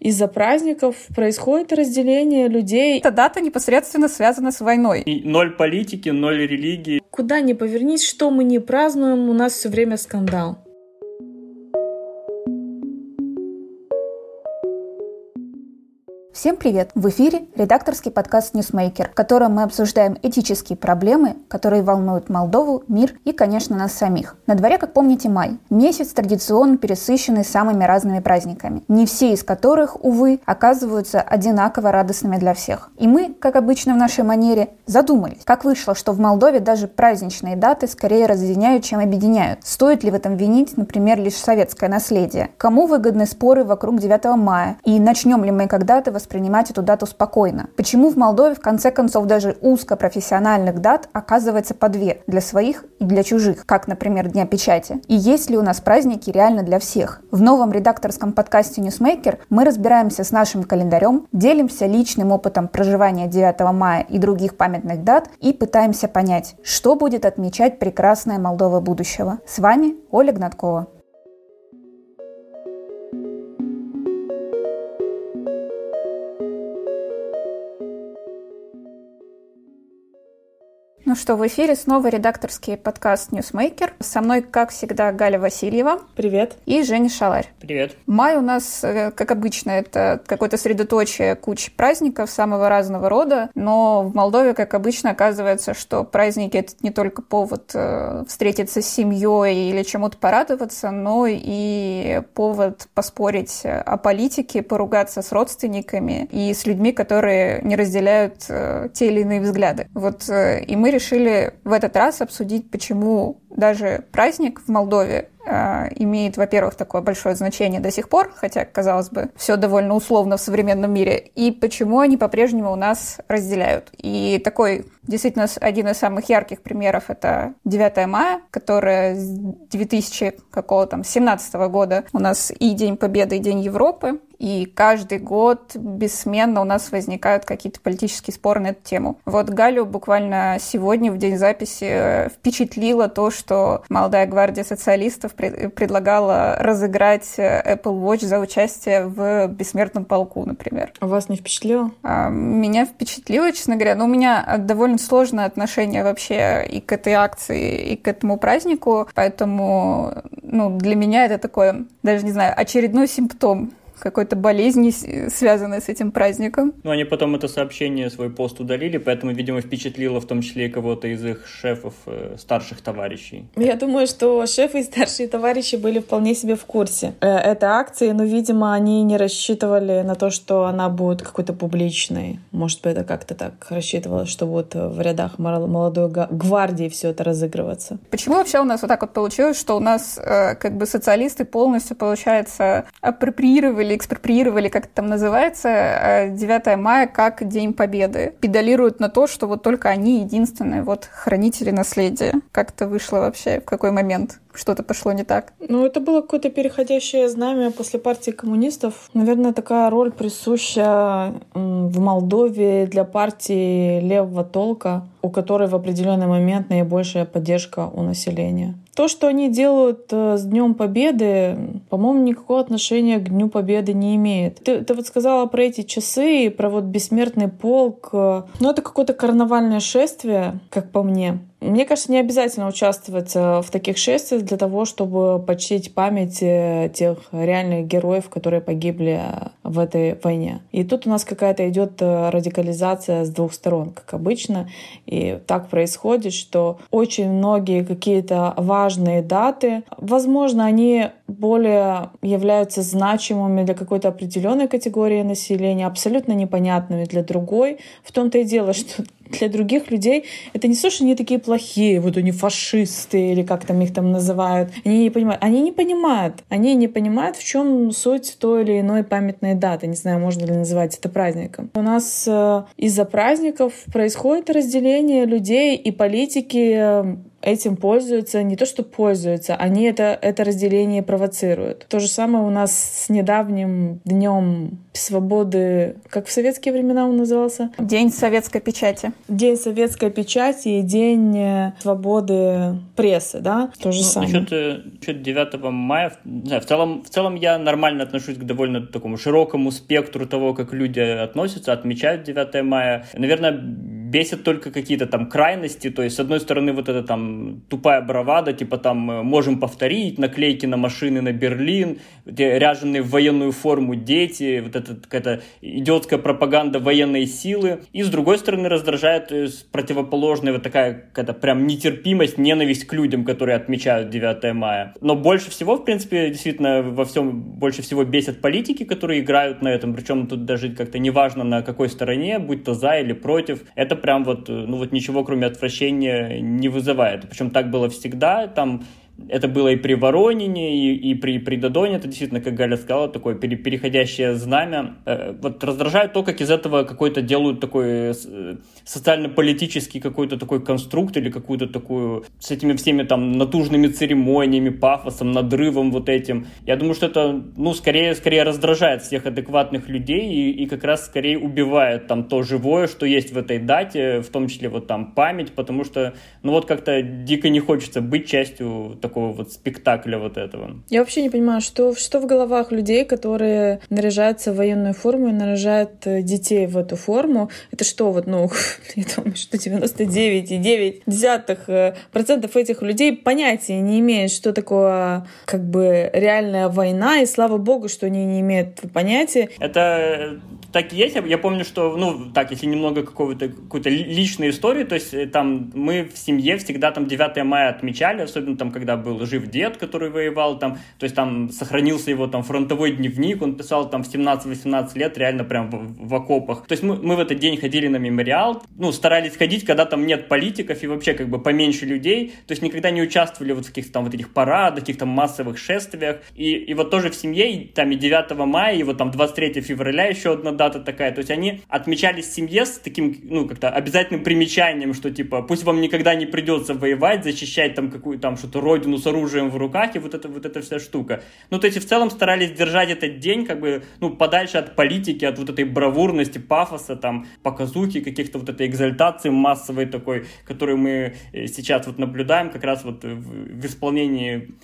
Из-за праздников происходит разделение людей. Эта дата непосредственно связана с войной. И ноль политики, ноль религии. Куда ни повернись, что мы не празднуем, у нас все время скандал. Всем привет! В эфире редакторский подкаст «Ньюсмейкер», в котором мы обсуждаем этические проблемы, которые волнуют Молдову, мир и, конечно, нас самих. На дворе, как помните, май. Месяц традиционно пересыщенный самыми разными праздниками, не все из которых, увы, оказываются одинаково радостными для всех. И мы, как обычно в нашей манере, задумались, как вышло, что в Молдове даже праздничные даты скорее разъединяют, чем объединяют. Стоит ли в этом винить, например, лишь советское наследие? Кому выгодны споры вокруг 9 мая? И начнем ли мы когда-то воспринимать воспринимать эту дату спокойно. Почему в Молдове, в конце концов, даже узкопрофессиональных дат оказывается по две для своих и для чужих, как, например, Дня печати? И есть ли у нас праздники реально для всех? В новом редакторском подкасте Newsmaker мы разбираемся с нашим календарем, делимся личным опытом проживания 9 мая и других памятных дат и пытаемся понять, что будет отмечать прекрасная Молдова будущего. С вами Оля Гнаткова. Ну что, в эфире снова редакторский подкаст «Ньюсмейкер». Со мной, как всегда, Галя Васильева. Привет. И Женя Шаларь. Привет. Май у нас, э, как обычно, это какое-то средоточие кучи праздников самого разного рода, но в Молдове, как обычно, оказывается, что праздники — это не только повод э, встретиться с семьей или чему-то порадоваться, но и повод поспорить о политике, поругаться с родственниками и с людьми, которые не разделяют э, те или иные взгляды. Вот и мы решили в этот раз обсудить, почему даже праздник в Молдове э, имеет, во-первых, такое большое значение до сих пор, хотя, казалось бы, все довольно условно в современном мире, и почему они по-прежнему у нас разделяют. И такой действительно один из самых ярких примеров это 9 мая, которое с 2000 какого там 17 года у нас и День Победы, и День Европы, и каждый год бессменно у нас возникают какие-то политические споры на эту тему. Вот Галю буквально сегодня, в день записи, э, впечатлило то, что молодая гвардия социалистов предлагала разыграть э, Apple Watch за участие в «Бессмертном полку», например. А вас не впечатлило? А, меня впечатлило, честно говоря. Но у меня довольно сложное отношение вообще и к этой акции, и к этому празднику, поэтому ну, для меня это такое, даже не знаю, очередной симптом какой-то болезни, связанной с этим праздником. Ну, они потом это сообщение, свой пост удалили, поэтому, видимо, впечатлило в том числе и кого-то из их шефов, э, старших товарищей. Я думаю, что шефы и старшие товарищи были вполне себе в курсе э, этой акции, но, видимо, они не рассчитывали на то, что она будет какой-то публичной. Может быть, это как-то так рассчитывалось, что вот в рядах молодой гвардии все это разыгрываться. Почему вообще у нас вот так вот получилось, что у нас э, как бы социалисты полностью, получается, апроприировали или экспроприировали, как это там называется, 9 э, мая как День Победы. Педалируют на то, что вот только они единственные вот хранители наследия. Как это вышло вообще? В какой момент? что-то пошло не так? Ну, это было какое-то переходящее знамя после партии коммунистов. Наверное, такая роль присуща в Молдове для партии левого толка, у которой в определенный момент наибольшая поддержка у населения. То, что они делают э, с Днем Победы, по-моему, никакого отношения к Дню Победы не имеет. Ты, ты вот сказала про эти часы, про вот бессмертный полк. Ну, это какое-то карнавальное шествие, как по мне. Мне кажется, не обязательно участвовать э, в таких шествиях для того, чтобы почтить память э, тех реальных героев, которые погибли э, в этой войне. И тут у нас какая-то идет радикализация с двух сторон, как обычно. И так происходит, что очень многие какие-то важные даты, возможно, они более являются значимыми для какой-то определенной категории населения, абсолютно непонятными для другой. В том-то и дело, что для других людей это не то, что они такие плохие, вот они фашисты или как там их там называют. Они не понимают. Они не понимают. Они не понимают, в чем суть той или иной памятной даты. Не знаю, можно ли называть это праздником. У нас э, из-за праздников происходит разделение людей и политики э, этим пользуются, не то что пользуются, они это, это разделение провоцируют. То же самое у нас с недавним днем свободы, как в советские времена он назывался? День советской печати. День советской печати и День э, свободы прессы, да? То же ну, самое. Насчет, насчет 9 мая, не знаю, в целом, в целом я нормально отношусь к довольно такому широкому спектру того, как люди относятся, отмечают 9 мая. Наверное, бесит только какие-то там крайности, то есть, с одной стороны, вот эта там тупая бравада, типа там э, можем повторить, наклейки на машины на Берлин, ряженые в военную форму дети, вот эта какая-то идиотская пропаганда военной силы, и с другой стороны раздражает э, противоположная вот такая какая-то прям нетерпимость, ненависть к людям, которые отмечают 9 мая. Но больше всего, в принципе, действительно во всем больше всего бесят политики, которые играют на этом, причем тут даже как-то неважно на какой стороне, будь то за или против, это прям вот, э, ну вот ничего кроме отвращения не вызывает. Причем так было всегда, там это было и при Воронине, и, и при, при Додоне, это действительно, как Галя сказала, такое пере, переходящее знамя. Э, вот раздражает то, как из этого какой-то делают такой э, социально-политический какой-то такой конструкт или какую-то такую с этими всеми там натужными церемониями, пафосом, надрывом вот этим. Я думаю, что это, ну, скорее, скорее раздражает всех адекватных людей и, и как раз скорее убивает там то живое, что есть в этой дате, в том числе вот там память, потому что, ну, вот как-то дико не хочется быть частью такого вот спектакля вот этого. Я вообще не понимаю, что, что в головах людей, которые наряжаются в военную форму и наряжают э, детей в эту форму. Это что, вот, ну, я думаю, что 99,9 десятых э, процентов этих людей понятия не имеют, что такое как бы реальная война, и слава богу, что они не имеют понятия. Это так и есть. Я помню, что, ну, так, если немного какого-то, какой-то личной истории, то есть э, там мы в семье всегда там 9 мая отмечали, особенно там, когда был жив дед, который воевал там, то есть там сохранился его там фронтовой дневник, он писал там в 17-18 лет реально прям в, в окопах. То есть мы, мы в этот день ходили на мемориал, ну, старались ходить, когда там нет политиков и вообще как бы поменьше людей, то есть никогда не участвовали вот в каких-то там вот этих парадах, каких-то массовых шествиях. И, и вот тоже в семье, и, там и 9 мая, и вот там 23 февраля еще одна дата такая. То есть они отмечались в семье с таким, ну, как-то обязательным примечанием, что типа пусть вам никогда не придется воевать, защищать там какую то там что-то родину с оружием в руках и вот это вот эта вся штука. Ну, то есть в целом старались держать этот день как бы, ну, подальше от политики, от вот этой бравурности, пафоса, там, показухи, каких-то вот этой экзальтации массовой такой, которую мы э, сейчас вот наблюдаем как раз вот в, исполнении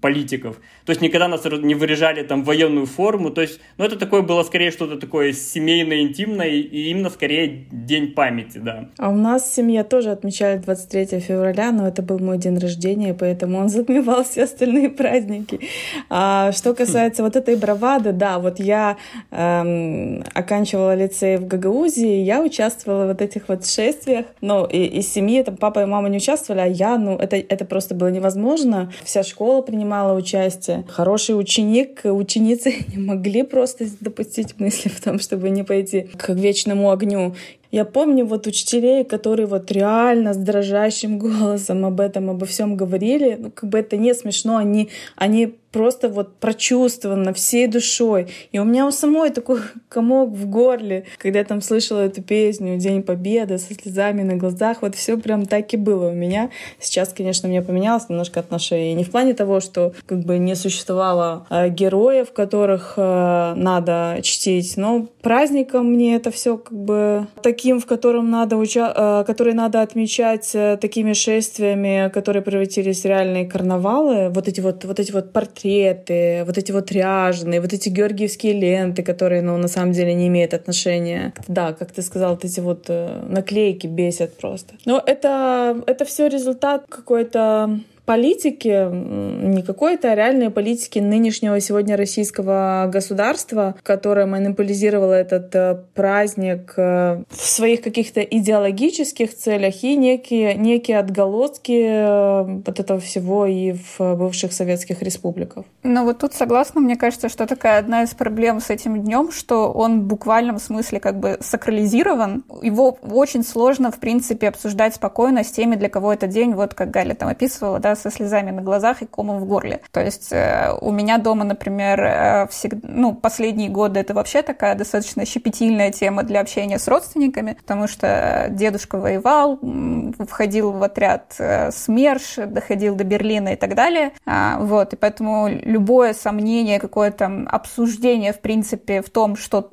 политиков. То есть никогда нас не выряжали там военную форму, то есть, ну, это такое было скорее что-то такое семейное, интимное, и именно скорее день памяти, да. А у нас семья тоже отмечали 23 февраля, но это был мой день рождения, поэтому он затмевал все остальные праздники. А что касается вот этой бравады, да, вот я эм, оканчивала лицей в Гагаузии, я участвовала в вот этих вот шествиях, ну, и, из семьи там папа и мама не участвовали, а я, ну, это, это просто было невозможно. Вся школа принимала участие. Хороший ученик, ученицы не могли просто допустить мысли в том, чтобы не пойти к вечному огню. Я помню вот учителей, которые вот реально с дрожащим голосом об этом, обо всем говорили. Ну, как бы это не смешно, они, они просто вот прочувствовано всей душой. И у меня у самой такой комок в горле, когда я там слышала эту песню «День Победы» со слезами на глазах. Вот все прям так и было у меня. Сейчас, конечно, у меня поменялось немножко отношение. Не в плане того, что как бы не существовало э, героев, которых э, надо чтить, но праздником мне это все как бы таким, в котором надо уча э, который надо отмечать э, такими шествиями, которые превратились в реальные карнавалы. Вот эти вот, вот эти вот портреты портреты, вот эти вот ряженые, вот эти георгиевские ленты, которые, ну, на самом деле не имеют отношения. Да, как ты сказал, вот эти вот э, наклейки бесят просто. Но это, это все результат какой-то политики, не какой-то, а реальной политики нынешнего сегодня российского государства, которое монополизировало этот э, праздник э, в своих каких-то идеологических целях и некие, некие отголоски э, вот этого всего и в бывших советских республиках. Ну вот тут согласна, мне кажется, что такая одна из проблем с этим днем, что он в буквальном смысле как бы сакрализирован. Его очень сложно, в принципе, обсуждать спокойно с теми, для кого этот день, вот как Галя там описывала, да, со слезами на глазах и комом в горле. То есть э, у меня дома, например, э, всегда, ну, последние годы это вообще такая достаточно щепетильная тема для общения с родственниками, потому что дедушка воевал, входил в отряд СМЕРШ, доходил до Берлина и так далее. А, вот, и поэтому любое сомнение, какое-то обсуждение, в принципе, в том, что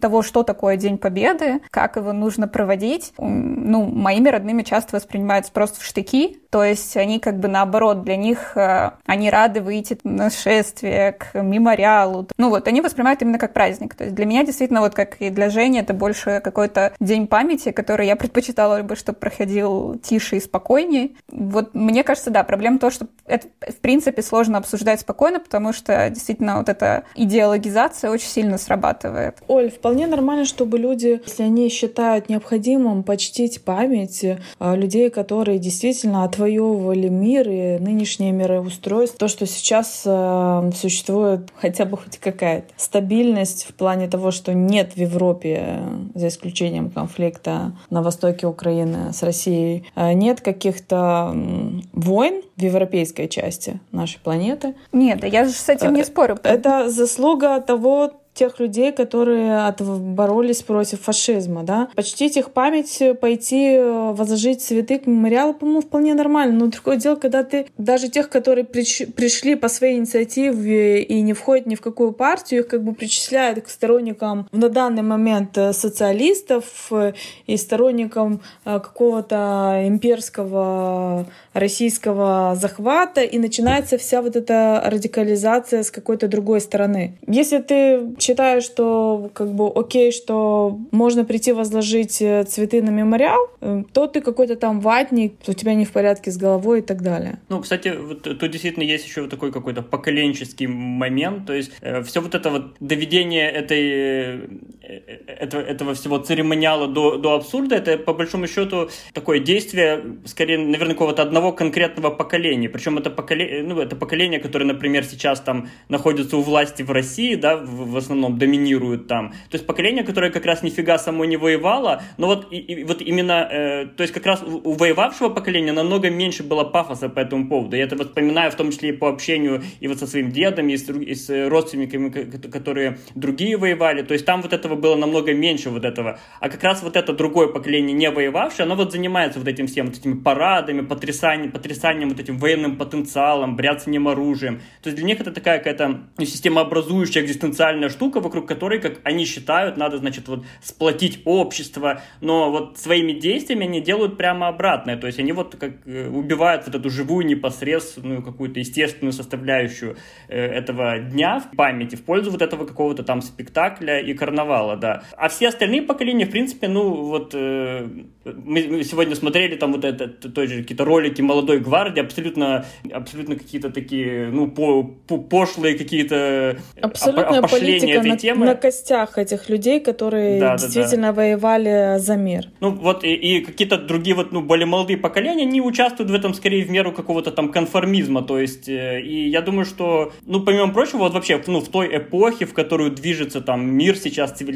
того, что такое День Победы, как его нужно проводить, ну, моими родными часто воспринимаются просто в штыки, то есть они как бы наоборот, для них э, они рады выйти на шествие к мемориалу. Ну вот, они воспринимают именно как праздник. То есть для меня действительно, вот как и для Жени, это больше какой-то день памяти, который я предпочитала бы, чтобы проходил тише и спокойнее. Вот мне кажется, да, проблема то, что это в принципе сложно обсуждать спокойно, потому что действительно вот эта идеологизация очень сильно срабатывает. Оль, вполне нормально, чтобы люди, если они считают необходимым почтить память э, людей, которые действительно от отвоевывали мир и нынешнее мироустройство, то, что сейчас э, существует хотя бы хоть какая-то стабильность в плане того, что нет в Европе, э, за исключением конфликта на востоке Украины с Россией, э, нет каких-то войн в европейской части нашей планеты. Нет, я же с этим не э, спорю. Это заслуга того тех людей, которые боролись против фашизма, да. Почтить их память, пойти э, возложить цветы к мемориалу, по-моему, вполне нормально. Но другое дело, когда ты даже тех, которые пришли по своей инициативе и не входят ни в какую партию, их как бы причисляют к сторонникам на данный момент э, социалистов э, и сторонникам какого-то имперского российского захвата, и начинается вся вот эта радикализация с какой-то другой стороны. Если ты считаю, что как бы окей, что можно прийти возложить э, цветы на мемориал, э, то ты какой-то там ватник, у тебя не в порядке с головой и так далее. Ну, кстати, вот тут действительно есть еще вот такой какой-то поколенческий момент, то есть э, все вот это вот доведение этой, этого, этого всего церемониала до, до абсурда, это по большому счету такое действие, скорее, наверное, какого-то одного конкретного поколения, причем это поколение, ну, это поколение, которое, например, сейчас там находится у власти в России, да, в, в основном доминируют там. То есть поколение, которое как раз нифига само не воевало, но вот, и, и, вот именно, э, то есть как раз у, у воевавшего поколения намного меньше было пафоса по этому поводу. Я это вспоминаю в том числе и по общению и вот со своим дедом, и с, и с родственниками, которые другие воевали. То есть там вот этого было намного меньше вот этого. А как раз вот это другое поколение, не воевавшее, оно вот занимается вот этим всем, вот этими парадами, потрясанием, потрясанием вот этим военным потенциалом, бряцанием оружием. То есть для них это такая какая-то ну, системообразующая экзистенциальная штука, вокруг которой, как они считают, надо, значит, вот сплотить общество, но вот своими действиями они делают прямо обратное, то есть они вот как э, убивают вот эту живую, непосредственную, какую-то естественную составляющую э, этого дня в памяти в пользу вот этого какого-то там спектакля и карнавала, да. А все остальные поколения, в принципе, ну вот э, мы сегодня смотрели там вот это, тоже какие-то ролики молодой гвардии, абсолютно, абсолютно какие-то такие, ну, по, по, пошлые какие-то Абсолютная политика этой на, темы. На костях этих людей, которые да, действительно да, да. воевали за мир. Ну вот и, и какие-то другие вот ну более молодые поколения, они участвуют в этом скорее в меру какого-то там конформизма, то есть э, и я думаю, что ну помимо прочего вот вообще ну в той эпохе, в которую движется там мир сейчас, цивилизация,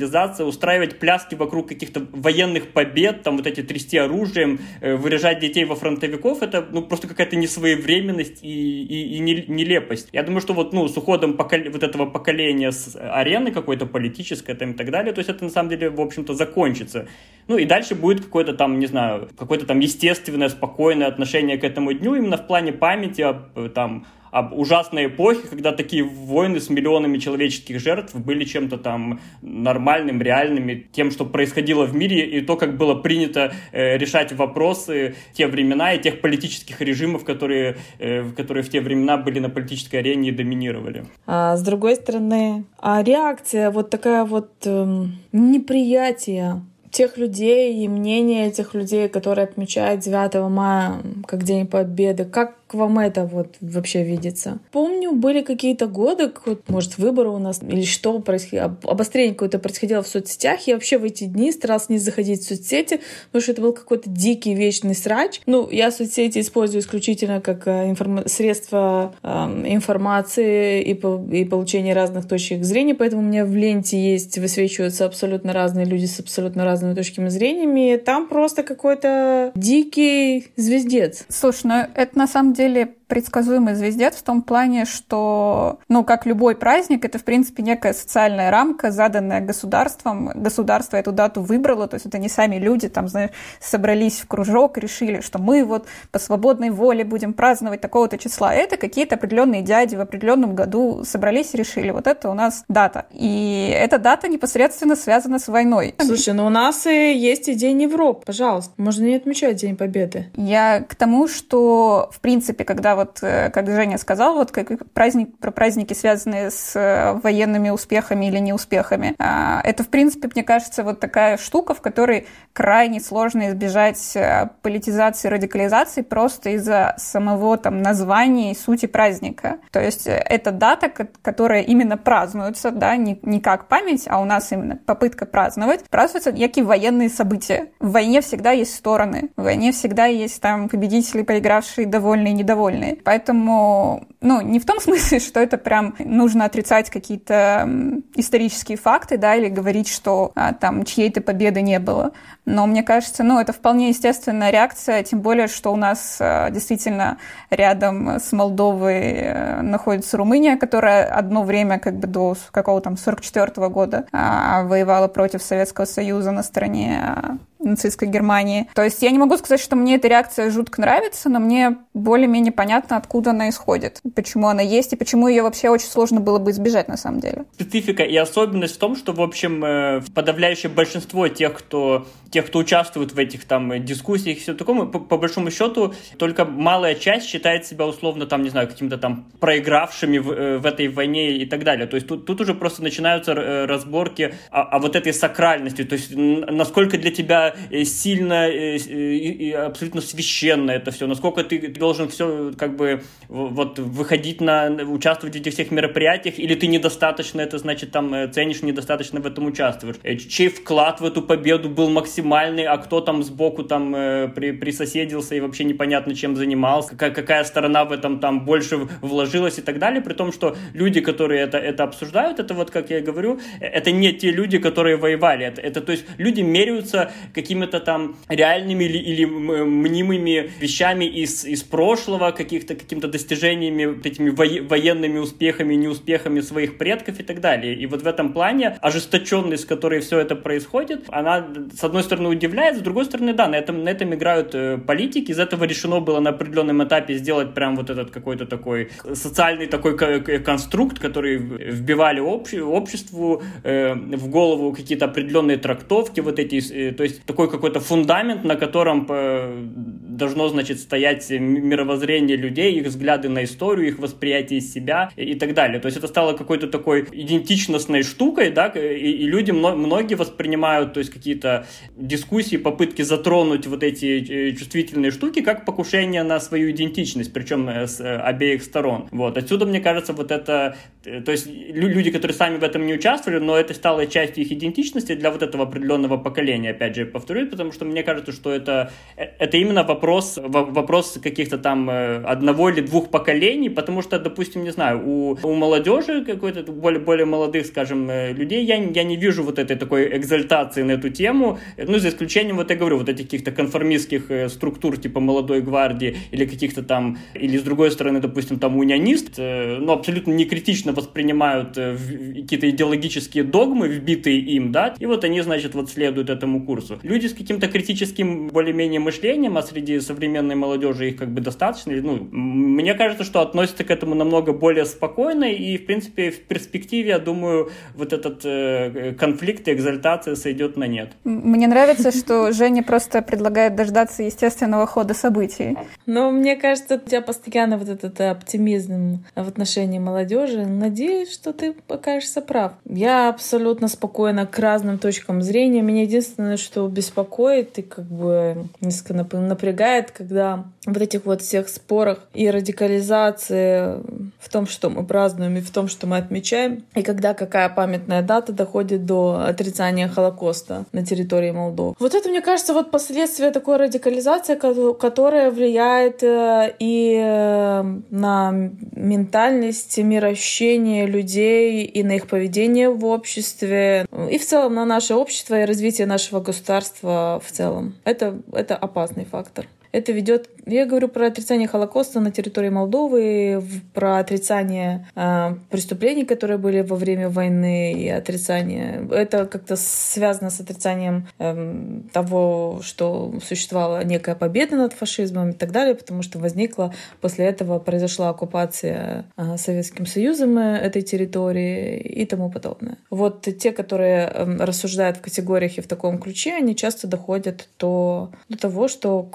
устраивать пляски вокруг каких-то военных побед, там вот эти трясти оружием, э, выряжать детей во фронтовиков, это ну просто какая-то несвоевременность и, и, и нелепость. Я думаю, что вот ну с уходом покол... вот этого поколения с арены какой-то политической там, и так далее. То есть это на самом деле, в общем-то, закончится. Ну и дальше будет какое-то там, не знаю, какое-то там естественное, спокойное отношение к этому дню именно в плане памяти об, там, об ужасной эпохе, когда такие войны с миллионами человеческих жертв были чем-то там нормальным, реальными, тем, что происходило в мире, и то, как было принято э, решать вопросы те времена и тех политических режимов, которые, э, которые в те времена были на политической арене и доминировали. А, с другой стороны, а реакция вот такая вот э, неприятие тех людей и мнение этих людей, которые отмечают 9 мая как День Победы, как вам это вот вообще видится? Помню, были какие-то годы, вот, может, выборы у нас или что происходило, обострение какое-то происходило в соцсетях. Я вообще в эти дни старалась не заходить в соцсети, потому что это был какой-то дикий вечный срач. Ну, я соцсети использую исключительно как э, информ... средство э, информации и, по... и получения разных точек зрения, поэтому у меня в ленте есть, высвечиваются абсолютно разные люди с абсолютно разными точками зрения. Там просто какой-то дикий звездец. Слушай, ну это на самом деле предсказуемый звездец в том плане, что, ну, как любой праздник, это, в принципе, некая социальная рамка, заданная государством. Государство эту дату выбрало, то есть это не сами люди, там, знаешь, собрались в кружок, решили, что мы вот по свободной воле будем праздновать такого-то числа. Это какие-то определенные дяди в определенном году собрались и решили, вот это у нас дата. И эта дата непосредственно связана с войной. Слушай, ну у нас и есть и День Европы, пожалуйста. Можно не отмечать День Победы. Я к тому, что, в принципе, когда вот, э, как Женя сказал, вот как праздник, про праздники, связанные с э, военными успехами или неуспехами, а, это, в принципе, мне кажется, вот такая штука, в которой крайне сложно избежать э, политизации, радикализации просто из-за самого там названия и сути праздника. То есть это дата, которая именно празднуется, да, не, не как память, а у нас именно попытка праздновать, празднуются некие военные события. В войне всегда есть стороны, в войне всегда есть там победители, проигравшие, довольные, недовольные. Поэтому, ну, не в том смысле, что это прям нужно отрицать какие-то исторические факты, да, или говорить, что а, там чьей-то победы не было. Но мне кажется, ну, это вполне естественная реакция, тем более, что у нас а, действительно рядом с Молдовой а, находится Румыния, которая одно время, как бы до какого там 44 -го года, а, воевала против Советского Союза на стороне а, нацистской Германии. То есть я не могу сказать, что мне эта реакция жутко нравится, но мне более-менее понятно, откуда она исходит, почему она есть и почему ее вообще очень сложно было бы избежать на самом деле. Специфика и особенность в том, что, в общем, э, подавляющее большинство тех, кто, тех, кто участвует в этих там дискуссиях и все такое, по, по большому счету, только малая часть считает себя условно там, не знаю, каким-то там проигравшими в, э, в этой войне и так далее. То есть тут, тут уже просто начинаются э, разборки о, о вот этой сакральности, то есть насколько для тебя Э, сильно э, и абсолютно священно это все, насколько ты должен все как бы вот выходить на, участвовать в этих всех мероприятиях, или ты недостаточно это, значит, там э, ценишь, недостаточно в этом участвуешь. Чей вклад в эту победу был максимальный, а кто там сбоку там при, присоседился и вообще непонятно чем занимался, какая, какая сторона в этом там больше вложилась и так далее, при том, что люди, которые это, это обсуждают, это вот, как я говорю, это не те люди, которые воевали, это, это то есть люди меряются какими-то там реальными или, или мнимыми вещами из, из прошлого, каких-то какими-то достижениями, этими военными успехами, неуспехами своих предков и так далее. И вот в этом плане ожесточенность, с которой все это происходит, она, с одной стороны, удивляет, с другой стороны, да, на этом, на этом играют э, политики. Из этого решено было на определенном этапе сделать прям вот этот какой-то такой социальный такой конструкт, который вбивали обще, обществу э, в голову какие-то определенные трактовки, вот эти, э, то есть такой какой-то фундамент, на котором э, должно, значит, стоять мировоззрение людей, их взгляды на историю, их восприятие себя и так далее. То есть это стало какой-то такой идентичностной штукой, да, и, и люди, многие воспринимают, то есть какие-то дискуссии, попытки затронуть вот эти э, чувствительные штуки как покушение на свою идентичность, причем э, с обеих сторон. Вот. Отсюда, мне кажется, вот это, то есть люди, которые сами в этом не участвовали, но это стало частью их идентичности для вот этого определенного поколения, опять же, повторюсь, потому что мне кажется, что это, это именно вопрос, вопрос каких-то там э, одного или двух поколений, потому что, допустим, не знаю, у, у молодежи какой-то более, более молодых, скажем, э, людей я, я не вижу вот этой такой экзальтации на эту тему, ну, за исключением, вот я говорю, вот этих каких-то конформистских э, структур типа молодой гвардии или каких-то там, или с другой стороны, допустим, там унианист, ну, абсолютно не критично воспринимают какие-то идеологические догмы, вбитые им, да, и вот они, значит, вот следуют этому курсу. Люди с каким-то критическим более-менее мышлением, а среди современной молодежи их как бы достаточно. Ну, мне кажется, что относятся к этому намного более спокойно, и, в принципе, в перспективе, я думаю, вот этот э, конфликт и экзальтация сойдет на нет. Мне нравится, что Женя просто предлагает дождаться естественного хода событий. Но мне кажется, у тебя постоянно вот этот оптимизм в отношении молодежи. Надеюсь, что ты окажешься прав. Я абсолютно спокойна к разным точкам зрения. Меня единственное, что беспокоит и как бы несколько напрягает, когда в этих вот всех спорах и радикализации в том, что мы празднуем, и в том, что мы отмечаем, и когда какая памятная дата доходит до отрицания Холокоста на территории Молдовы. Вот это, мне кажется, вот последствия такой радикализации, которая влияет э, и э, на ментальность, мироощущение людей, и на их поведение в обществе, и в целом на наше общество и развитие нашего государства в целом. Это, это опасный фактор. Это ведет... Я говорю про отрицание Холокоста на территории Молдовы, про отрицание э, преступлений, которые были во время войны, и отрицание... Это как-то связано с отрицанием э, того, что существовала некая победа над фашизмом и так далее, потому что возникла после этого произошла оккупация э, Советским Союзом этой территории и тому подобное. Вот те, которые э, рассуждают в категориях и в таком ключе, они часто доходят до, до того, что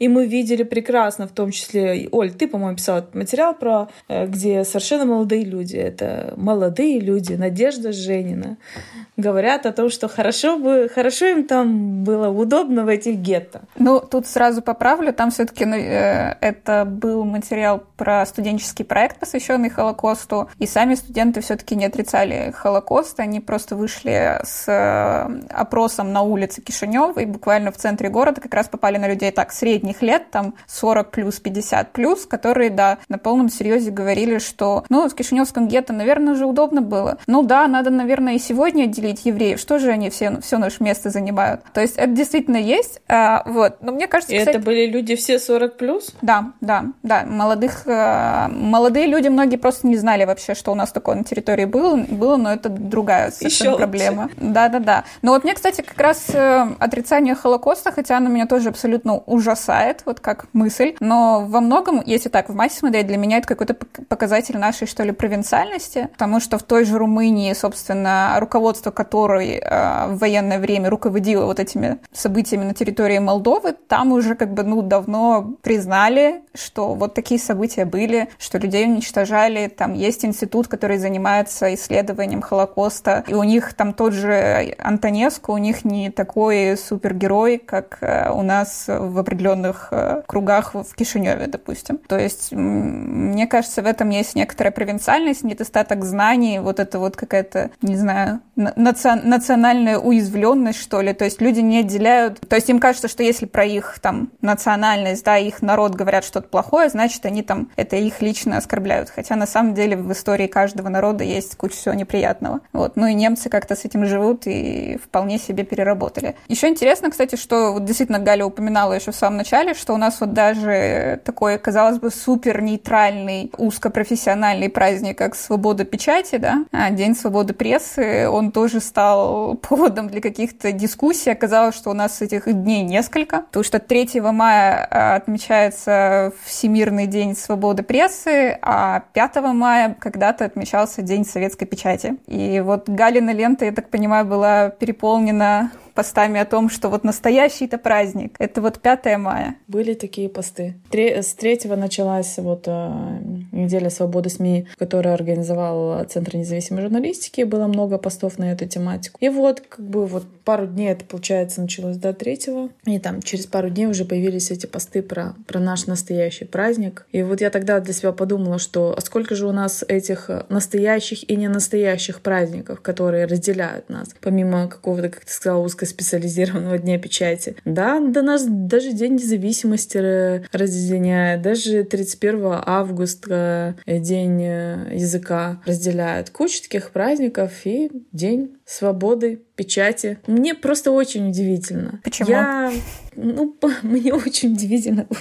и мы видели прекрасно, в том числе, Оль, ты, по-моему, писала материал про, э, где совершенно молодые люди, это молодые люди, Надежда Женина, говорят о том, что хорошо бы, хорошо им там было удобно в этих гетто. Ну, тут сразу поправлю, там все-таки ну, э, это был материал про студенческий проект, посвященный Холокосту, и сами студенты все-таки не отрицали Холокост, они просто вышли с э, опросом на улице Кишинева и буквально в центре города как раз попали на людей. Так средних лет, там 40 плюс, 50 плюс, которые, да, на полном серьезе говорили, что, ну, в Кишиневском гетто, наверное, же удобно было. Ну да, надо, наверное, и сегодня отделить евреев. Что же они все, все наше место занимают? То есть это действительно есть, а, вот. Но мне кажется, И кстати... это были люди все 40 плюс? Да, да, да. Молодых, а, молодые люди, многие просто не знали вообще, что у нас такое на территории было, было но это другая совершенно проблема. Да, да, да. Но вот мне, кстати, как раз э, отрицание Холокоста, хотя оно меня тоже абсолютно ужасает, вот как мысль, но во многом, если так в массе смотреть, для меня это какой-то показатель нашей, что ли, провинциальности, потому что в той же Румынии, собственно, руководство которой э, в военное время руководило вот этими событиями на территории Молдовы, там уже как бы, ну, давно признали, что вот такие события были, что людей уничтожали, там есть институт, который занимается исследованием Холокоста, и у них там тот же Антонеску, у них не такой супергерой, как э, у нас в определенных э, кругах в Кишиневе, допустим. То есть, мне кажется, в этом есть некоторая провинциальность, недостаток знаний, вот это вот какая-то, не знаю, наци- национальная уязвленность, что ли. То есть люди не отделяют... То есть им кажется, что если про их там национальность, да, их народ говорят что-то плохое, значит, они там это их лично оскорбляют. Хотя на самом деле в истории каждого народа есть куча всего неприятного. Вот. Ну и немцы как-то с этим живут и вполне себе переработали. Еще интересно, кстати, что вот действительно Галя упоминала еще в самом начале, что у нас вот даже такой, казалось бы, супер нейтральный, узкопрофессиональный праздник, как свобода печати, да, а День свободы прессы, он тоже стал поводом для каких-то дискуссий. Оказалось, что у нас этих дней несколько, потому что 3 мая а, отмечается Всемирный день свободы прессы, а 5 мая когда-то отмечался День советской печати. И вот Галина лента, я так понимаю, была переполнена постами о том, что вот настоящий-то праздник. Это вот 5 мая. Были такие посты. Тре- с третьего началась вот э, неделя свободы СМИ, которую организовал Центр независимой журналистики. Было много постов на эту тематику. И вот как бы вот пару дней это, получается, началось до третьего. И там через пару дней уже появились эти посты про, про наш настоящий праздник. И вот я тогда для себя подумала, что а сколько же у нас этих настоящих и не настоящих праздников, которые разделяют нас, помимо какого-то, как ты сказала, узкоспециализированного дня печати. Да, до нас даже День независимости разделяет, даже 31 августа э, День э, языка разделяет. Куча таких праздников и День свободы печати. Мне просто очень удивительно. Почему? Я, ну, мне очень удивительно.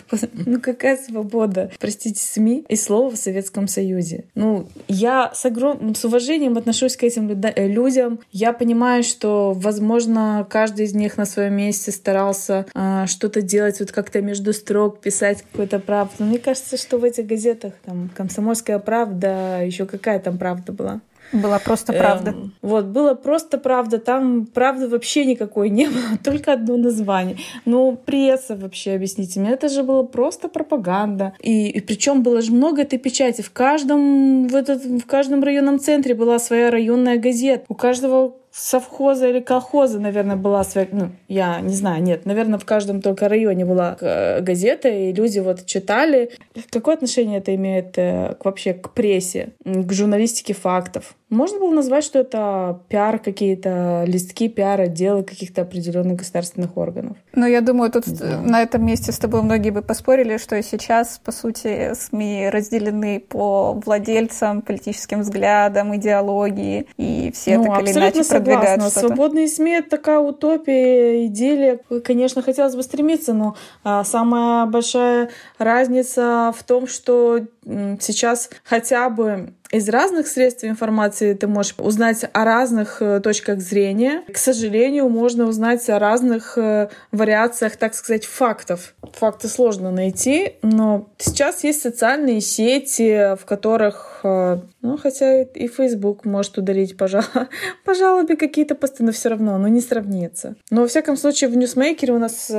Ну, какая свобода, простите, СМИ и слова в Советском Союзе. Ну, я с огромным, с уважением отношусь к этим э, людям. Я понимаю, что, возможно, каждый из них на своем месте старался э, что-то делать, вот как-то между строк писать какую-то правду. Но мне кажется, что в этих газетах там «Комсомольская правда», еще какая там правда была. Была просто правда. Эм, вот, было просто правда. Там правды вообще никакой не было, только одно название. Ну, пресса вообще, объясните мне, это же было просто пропаганда. И, и причем было же много этой печати. В каждом, в, этот, в каждом районном центре была своя районная газета. У каждого совхоза или колхоза, наверное, была своя, ну, я не знаю, нет, наверное, в каждом только районе была э, газета, и люди вот читали. Какое отношение это имеет э, к, вообще к прессе, к журналистике фактов? Можно было назвать, что это пиар какие-то, листки пиар отделы каких-то определенных государственных органов. Ну, я думаю, тут да. на этом месте с тобой многие бы поспорили, что сейчас, по сути, СМИ разделены по владельцам, политическим взглядам, идеологии, и все ну, так или иначе продвигают что-то. Свободные СМИ — это такая утопия, идея. Конечно, хотелось бы стремиться, но а, самая большая разница в том, что сейчас хотя бы из разных средств информации ты можешь узнать о разных э, точках зрения. К сожалению, можно узнать о разных э, вариациях, так сказать, фактов. Факты сложно найти, но сейчас есть социальные сети, в которых, э, ну, хотя и Facebook может ударить по, жал... жалобе какие-то посты, но все равно, но не сравнится. Но, во всяком случае, в Ньюсмейкере у нас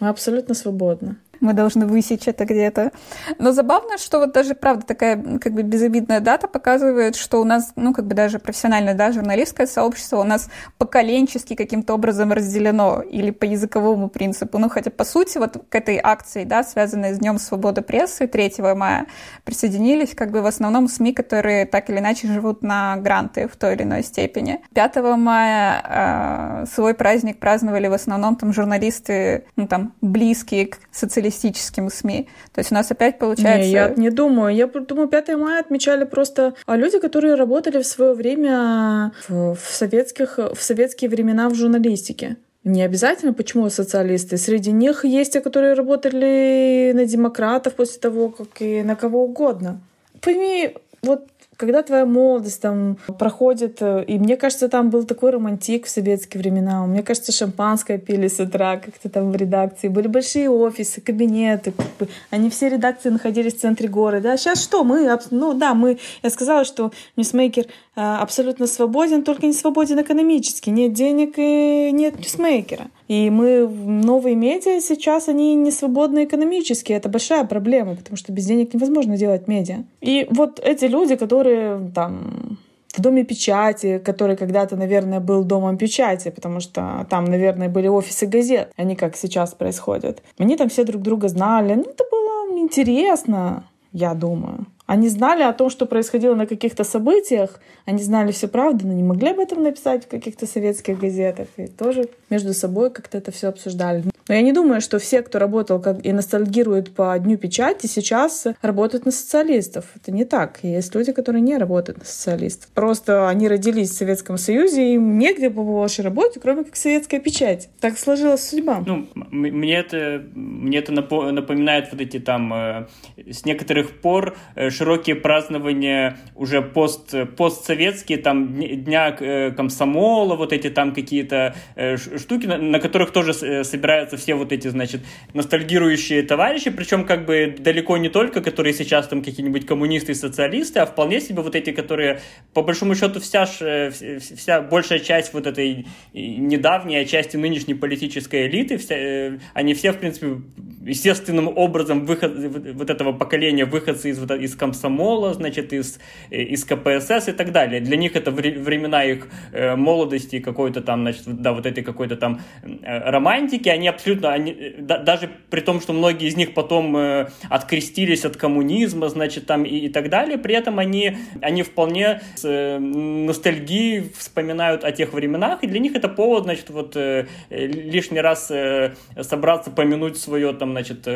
абсолютно свободно мы должны высечь это где-то. Но забавно, что вот даже, правда, такая как бы безобидная дата показывает, что у нас, ну, как бы даже профессиональное, да, журналистское сообщество у нас поколенчески каким-то образом разделено или по языковому принципу. Ну, хотя, по сути, вот к этой акции, да, связанной с Днем свободы прессы 3 мая, присоединились как бы в основном СМИ, которые так или иначе живут на гранты в той или иной степени. 5 мая э, свой праздник праздновали в основном там журналисты, ну, там, близкие к социалистическим социалистическим СМИ. То есть у нас опять получается... Не, я не думаю. Я думаю, 5 мая отмечали просто а люди, которые работали в свое время в, в, советских, в советские времена в журналистике. Не обязательно, почему социалисты. Среди них есть те, которые работали на демократов после того, как и на кого угодно. Пойми, вот когда твоя молодость там проходит, э, и мне кажется, там был такой романтик в советские времена. Мне кажется, шампанское пили с утра как-то там в редакции. Были большие офисы, кабинеты. Как бы. Они все редакции находились в центре города. А сейчас что? Мы, ну да, мы, я сказала, что ньюсмейкер э, абсолютно свободен, только не свободен экономически. Нет денег и нет ньюсмейкера. И мы, новые медиа сейчас, они не свободны экономически. Это большая проблема, потому что без денег невозможно делать медиа. И вот эти люди, которые там в Доме печати, который когда-то, наверное, был Домом печати, потому что там, наверное, были офисы газет, а не как сейчас происходит. Они там все друг друга знали. Ну, это было интересно, я думаю. Они знали о том, что происходило на каких-то событиях, они знали всю правду, но не могли об этом написать в каких-то советских газетах. И тоже между собой как-то это все обсуждали. Но я не думаю, что все, кто работал как и ностальгирует по Дню печати, сейчас работают на социалистов. Это не так. Есть люди, которые не работают на социалистов. Просто они родились в Советском Союзе, и им негде было больше работать, кроме как советская печать. Так сложилась судьба. Ну, мне это, мне это напоминает вот эти там э, с некоторых пор э, широкие празднования уже пост, постсоветские, там Дня э, комсомола, вот эти там какие-то э, штуки, на, которых тоже э, собираются все вот эти, значит, ностальгирующие товарищи, причем как бы далеко не только, которые сейчас там какие-нибудь коммунисты и социалисты, а вполне себе вот эти, которые, по большому счету, вся, вся большая часть вот этой недавней, а части нынешней политической элиты, вся, они все, в принципе, естественным образом выход, вот этого поколения выходцы из, из комсомола, значит, из, э, из КПСС и так далее. Для них это времена их э, молодости, какой-то там, значит, да, вот этой какой-то там э, романтики, они абсолютно, они, да, даже при том, что многие из них потом открестились от коммунизма, значит, там и, и так далее, при этом они, они вполне с ностальгией вспоминают о тех временах, и для них это повод, значит, вот лишний раз собраться, помянуть свое там, значит,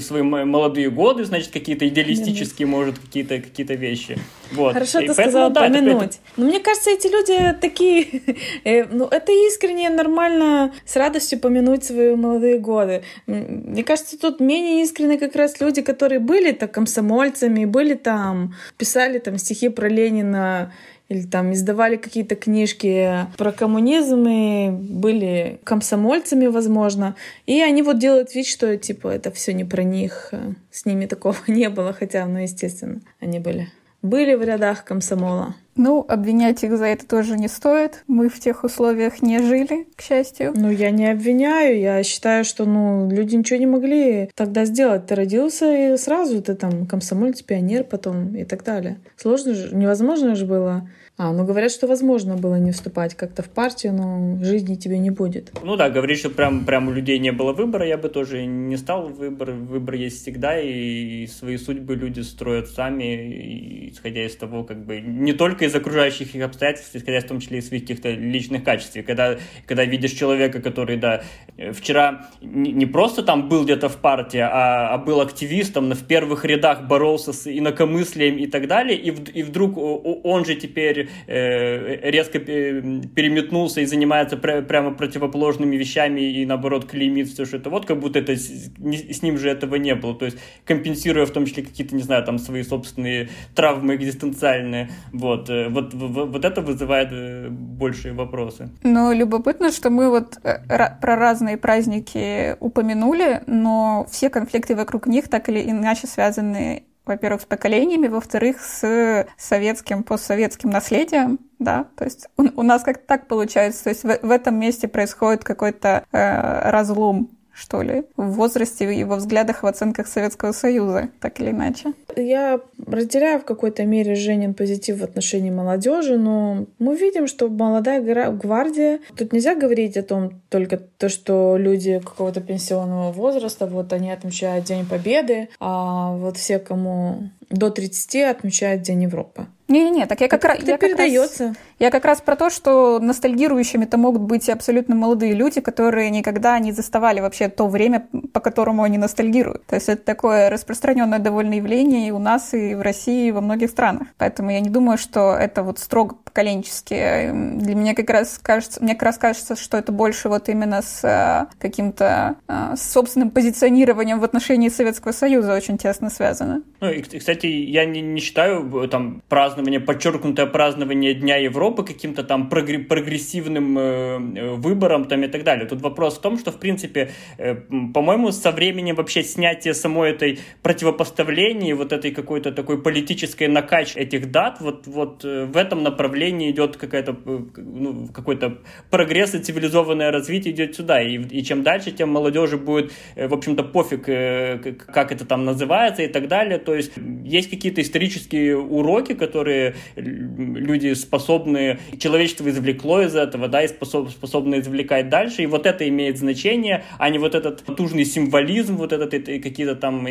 свои молодые годы, значит, какие-то идеалистические может, какие-то какие вещи. Вот. Хорошо и ты поэтому, сказала да, помянуть. Это... Но мне кажется, эти люди такие... Э, ну, это искренне, нормально с радостью помянуть свои молодые годы. Мне кажется, тут менее искренне как раз люди, которые были так комсомольцами, были там, писали там стихи про Ленина, или там издавали какие-то книжки про коммунизм и были комсомольцами, возможно. И они вот делают вид, что типа это все не про них. С ними такого не было, хотя, ну, естественно, они были. Были в рядах комсомола. Ну, обвинять их за это тоже не стоит. Мы в тех условиях не жили, к счастью. Ну, я не обвиняю. Я считаю, что, ну, люди ничего не могли тогда сделать. Ты родился и сразу ты там комсомолец, пионер потом и так далее. Сложно же, невозможно же было а, ну говорят, что возможно было не вступать как-то в партию, но жизни тебе не будет. Ну да, говорить, что прям, прям у людей не было выбора, я бы тоже не стал. Выбор, выбор есть всегда, и свои судьбы люди строят сами, исходя из того, как бы не только из окружающих их обстоятельств, исходя в том числе из своих каких-то личных качеств. Когда, когда видишь человека, который, да, вчера не, просто там был где-то в партии, а, а был активистом, в первых рядах боролся с инакомыслием и так далее, и, в, и вдруг он же теперь э, резко переметнулся и занимается пр прямо противоположными вещами и, наоборот, клеймит все, что это вот, как будто это с, ним же этого не было. То есть компенсируя в том числе какие-то, не знаю, там свои собственные травмы экзистенциальные. Вот, э, вот, вот, вот это вызывает э, большие вопросы. Ну, любопытно, что мы вот э, про разные праздники упомянули, но все конфликты вокруг них так или иначе связаны во-первых, с поколениями, во-вторых, с советским, постсоветским наследием, да, то есть у, у нас как так получается, то есть в, в этом месте происходит какой-то э, разлом что ли, в возрасте и во взглядах, в оценках Советского Союза, так или иначе. Я разделяю в какой-то мере Женин позитив в отношении молодежи, но мы видим, что молодая гвардия... Тут нельзя говорить о том только то, что люди какого-то пенсионного возраста, вот они отмечают День Победы, а вот все, кому до 30 отмечают День Европы. Не-не-не, так я как, раз... Это передается. Раз, я как раз про то, что ностальгирующими-то могут быть и абсолютно молодые люди, которые никогда не заставали вообще то время, по которому они ностальгируют. То есть это такое распространенное довольно явление и у нас, и в России, и во многих странах. Поэтому я не думаю, что это вот строго поколенчески. Для меня как раз кажется, мне как раз кажется, что это больше вот именно с э, каким-то э, собственным позиционированием в отношении Советского Союза очень тесно связано. Ну и, кстати, я не, не считаю э, там празднование, подчеркнутое празднование Дня Европы каким-то там прогрессивным э, выбором там и так далее. Тут вопрос в том, что, в принципе, э, по-моему, со временем вообще снятие самой этой противопоставления, вот этой какой-то такой политической накач этих дат, вот, вот э, в этом направлении идет какая-то, э, ну, какой-то прогресс и цивилизованное развитие идет сюда. И, и чем дальше, тем молодежи будет, э, в общем-то, пофиг, как это там называется и так далее. То есть есть какие-то исторические уроки, которые люди способны, человечество извлекло из этого, да, и способ, способны извлекать дальше, и вот это имеет значение, а не вот этот потужный символизм, вот этот, какие-то там,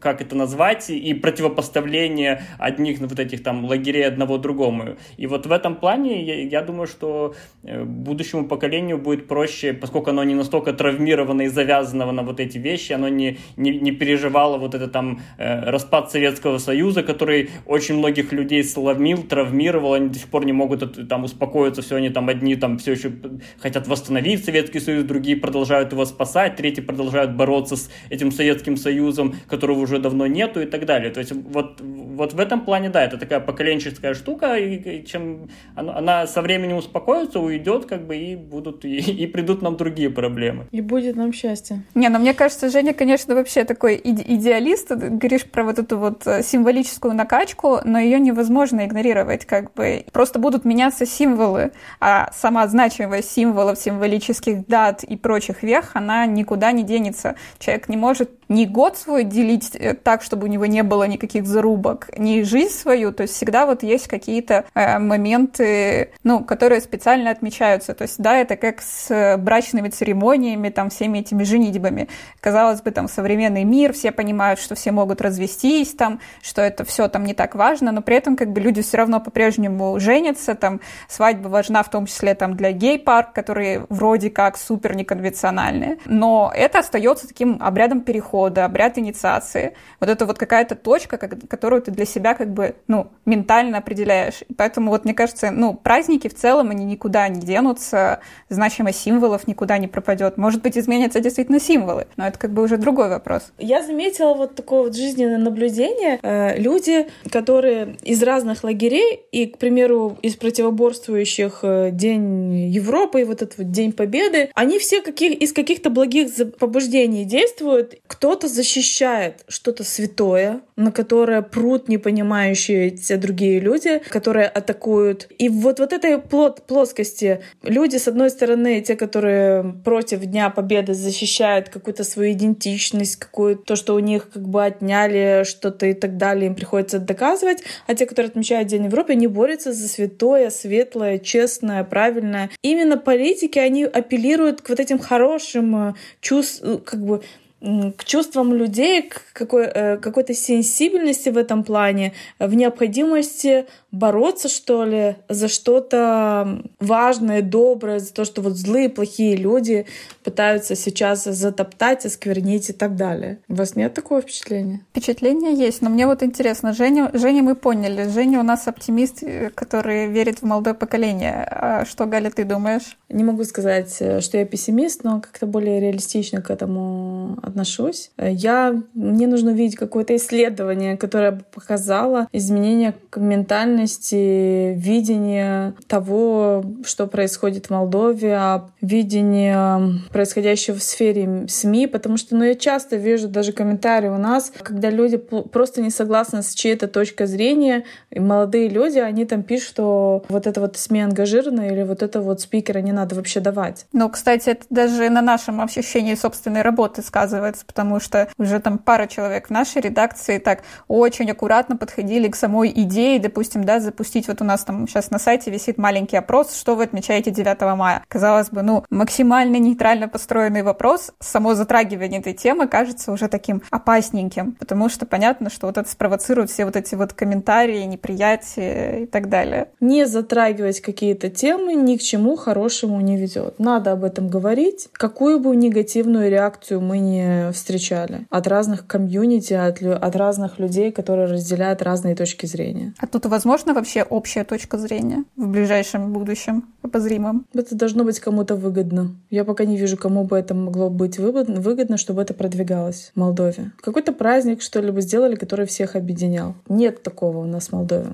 как это назвать, и противопоставление одних вот этих там лагерей одного другому. И вот в этом плане я, я думаю, что э, будущему поколению будет проще, поскольку оно не настолько травмировано и завязано на вот эти вещи, оно не, не, не переживало вот это там э, распад Советского Союза, который очень многих людей сломил, травмировал, они до сих пор не могут там успокоиться, все они там одни там все еще хотят восстановить Советский Союз, другие продолжают его спасать, третьи продолжают бороться с этим Советским Союзом, которого уже давно нету и так далее. То есть вот, вот в этом плане, да, это такая поколенческая штука, и, и чем она, она со временем успокоится, уйдет, как бы, и будут, и, и придут нам другие проблемы. И будет нам счастье. Не, ну мне кажется, Женя, конечно, вообще такой идеалист, ты говоришь про вот эту вот э, символическую накачку, но ее невозможно игнорировать, как бы. Просто будут меняться символы, а сама значимость символов, символических дат и прочих вех, она никуда не денется. Человек не может ни год свой делить э, так, чтобы у него не было никаких зарубок, ни жизнь свою, то есть всегда вот есть какие-то э, моменты, ну, которые специально отмечаются. То есть, да, это как с брачными церемониями, там, всеми этими женитьбами. Казалось бы, там, современный мир, все понимают, что все могут развестись, там, что это все там не так важно, но при этом, как бы, люди все равно по-прежнему женятся, там, свадьба важна в том числе, там, для гей-пар, которые вроде как супер неконвенциональные. Но это остается таким обрядом перехода обряд инициации. Вот это вот какая-то точка, которую ты для себя как бы, ну, ментально определяешь. И поэтому вот мне кажется, ну, праздники в целом, они никуда не денутся, значимость символов никуда не пропадет. Может быть, изменятся действительно символы, но это как бы уже другой вопрос. Я заметила вот такое вот жизненное наблюдение. Э, люди, которые из разных лагерей и, к примеру, из противоборствующих э, День Европы и вот этот вот День Победы, они все каких, из каких-то благих побуждений действуют. Кто кто-то защищает что-то святое, на которое прут непонимающие те другие люди, которые атакуют. И вот, вот этой плот, плоскости люди, с одной стороны, те, которые против Дня Победы защищают какую-то свою идентичность, какую-то то, что у них как бы отняли что-то и так далее, им приходится доказывать, а те, которые отмечают День Европы, они борются за святое, светлое, честное, правильное. Именно политики, они апеллируют к вот этим хорошим э, чувствам, как бы к чувствам людей, к какой, э, какой-то сенсибельности в этом плане, в необходимости бороться, что ли, за что-то важное, доброе, за то, что вот злые, плохие люди пытаются сейчас затоптать, осквернить и так далее. У вас нет такого впечатления? Впечатление есть, но мне вот интересно, Женя, Женя мы поняли, Женя у нас оптимист, э, который верит в молодое поколение. А что, Галя, ты думаешь? Не могу сказать, э, что я пессимист, но как-то более реалистично к этому отношусь. Я, мне нужно увидеть какое-то исследование, которое бы показало изменение ментальности, видение того, что происходит в Молдове, а видение происходящего в сфере СМИ, потому что ну, я часто вижу даже комментарии у нас, когда люди просто не согласны с чьей-то точкой зрения, и молодые люди, они там пишут, что вот это вот СМИ ангажировано или вот это вот спикера не надо вообще давать. Ну, кстати, это даже на нашем ощущении собственной работы сказывается, потому что уже там пара человек в нашей редакции так очень аккуратно подходили к самой идее, допустим, да, запустить вот у нас там сейчас на сайте висит маленький опрос, что вы отмечаете 9 мая. Казалось бы, ну, максимально нейтрально построенный вопрос, само затрагивание этой темы кажется уже таким опасненьким, потому что понятно, что вот это спровоцирует все вот эти вот комментарии, неприятия и так далее. Не затрагивать какие-то темы ни к чему хорошему не ведет. Надо об этом говорить. Какую бы негативную реакцию мы не встречали от разных комьюнити, от, от разных людей, которые разделяют разные точки зрения. А тут возможно вообще общая точка зрения в ближайшем будущем обозримом? Это должно быть кому-то выгодно. Я пока не вижу, кому бы это могло быть выгодно, чтобы это продвигалось в Молдове. Какой-то праздник, что ли, бы сделали, который всех объединял. Нет такого у нас в Молдове.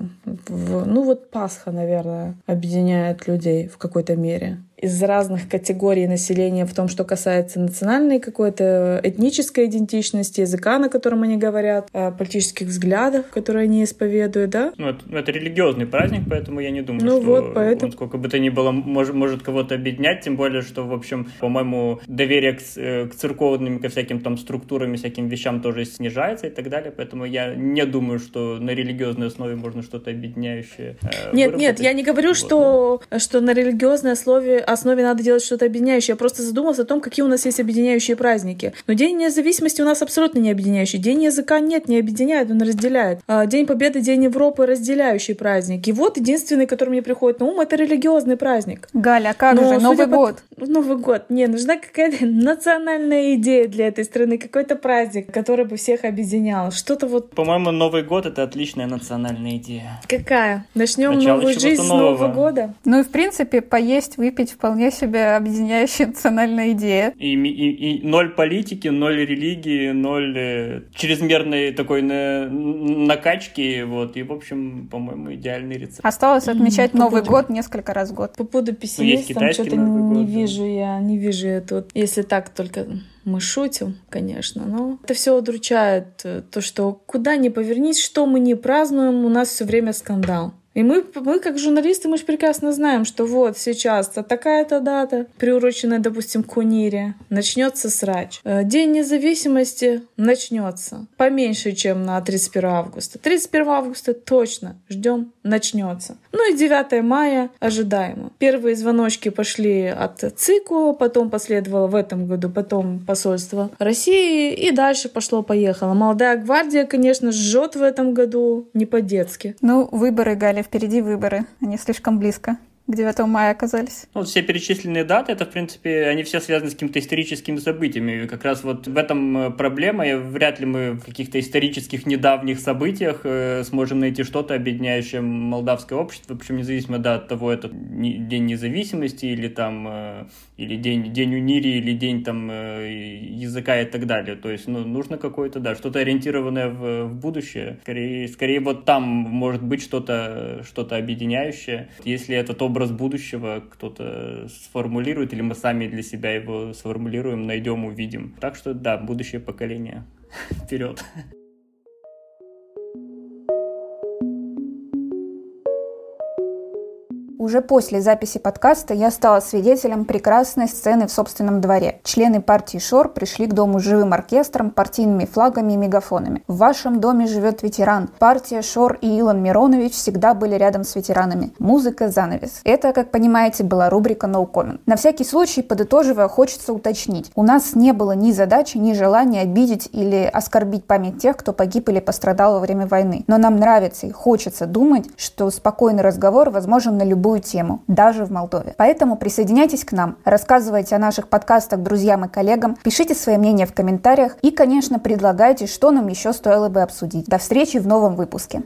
Ну вот Пасха, наверное, объединяет людей в какой-то мере из разных категорий населения в том, что касается национальной какой-то этнической идентичности, языка, на котором они говорят, э, политических взглядов, которые они исповедуют, да? Ну, это, это религиозный праздник, поэтому я не думаю, ну, что вот, поэтому... он сколько бы то ни было может, может кого-то объединять, тем более, что, в общем, по-моему, доверие к, э, к церковным, ко всяким там структурам и всяким вещам тоже снижается и так далее, поэтому я не думаю, что на религиозной основе можно что-то объединяющее э, Нет, выработать. нет, я не говорю, вот, что, но... что на религиозной основе основе надо делать что-то объединяющее. Я просто задумался о том, какие у нас есть объединяющие праздники. Но День независимости у нас абсолютно не объединяющий. День языка нет, не объединяет, он разделяет. А, День Победы, День Европы разделяющий праздник. И вот единственный, который мне приходит на ум, это религиозный праздник. Галя, а как Но, же, Новый год? По... Новый год. Не, нужна какая-то национальная идея для этой страны, какой-то праздник, который бы всех объединял. Что-то вот... По-моему, Новый год — это отличная национальная идея. Какая? Начнем новую жизнь нового. с Нового года? Ну и, в принципе, поесть, выпить вполне себе объединяющая национальная идея. И, и, и ноль политики, ноль религии, ноль э, чрезмерной такой на, накачки, вот, и, в общем, по-моему, идеальный рецепт. Осталось отмечать mm, Новый поводу... год несколько раз в год. По поводу пессимистам ну, что-то не год, вижу да. я, не вижу я тут, если так только мы шутим, конечно, но это все удручает, э, то, что куда ни повернись, что мы не празднуем, у нас все время скандал. И мы, мы как журналисты, мы же прекрасно знаем, что вот сейчас такая-то дата, приуроченная, допустим, к Унире, начнется срач. Э, День независимости начнется. Поменьше, чем на 31 августа. 31 августа точно ждем, начнется. Ну и 9 мая ожидаемо. Первые звоночки пошли от ЦИКу, потом последовало в этом году, потом посольство России, и дальше пошло-поехало. Молодая гвардия, конечно, жжет в этом году не по-детски. Ну, выборы, Галя, впереди выборы, они слишком близко к 9 мая оказались? Ну, все перечисленные даты, это, в принципе, они все связаны с какими-то историческими событиями. И как раз вот в этом э, проблема, и вряд ли мы в каких-то исторических недавних событиях э, сможем найти что-то, объединяющее молдавское общество, причем независимо да, от того, это День независимости или там, э, или День, день Унири, или День там э, языка и так далее. То есть, ну, нужно какое-то, да, что-то ориентированное в, в будущее. Скорее, скорее вот там может быть что-то что объединяющее. Если этот образ образ будущего кто-то сформулирует, или мы сами для себя его сформулируем, найдем, увидим. Так что да, будущее поколение. Вперед! Уже после записи подкаста я стала свидетелем прекрасной сцены в собственном дворе. Члены партии Шор пришли к дому живым оркестром, партийными флагами и мегафонами. В вашем доме живет ветеран. Партия Шор и Илон Миронович всегда были рядом с ветеранами. Музыка занавес. Это, как понимаете, была рубрика No Comment. На всякий случай, подытоживая, хочется уточнить. У нас не было ни задачи, ни желания обидеть или оскорбить память тех, кто погиб или пострадал во время войны. Но нам нравится и хочется думать, что спокойный разговор возможен на любую тему, даже в Молдове. Поэтому присоединяйтесь к нам, рассказывайте о наших подкастах друзьям и коллегам, пишите свои мнения в комментариях и, конечно, предлагайте, что нам еще стоило бы обсудить. До встречи в новом выпуске.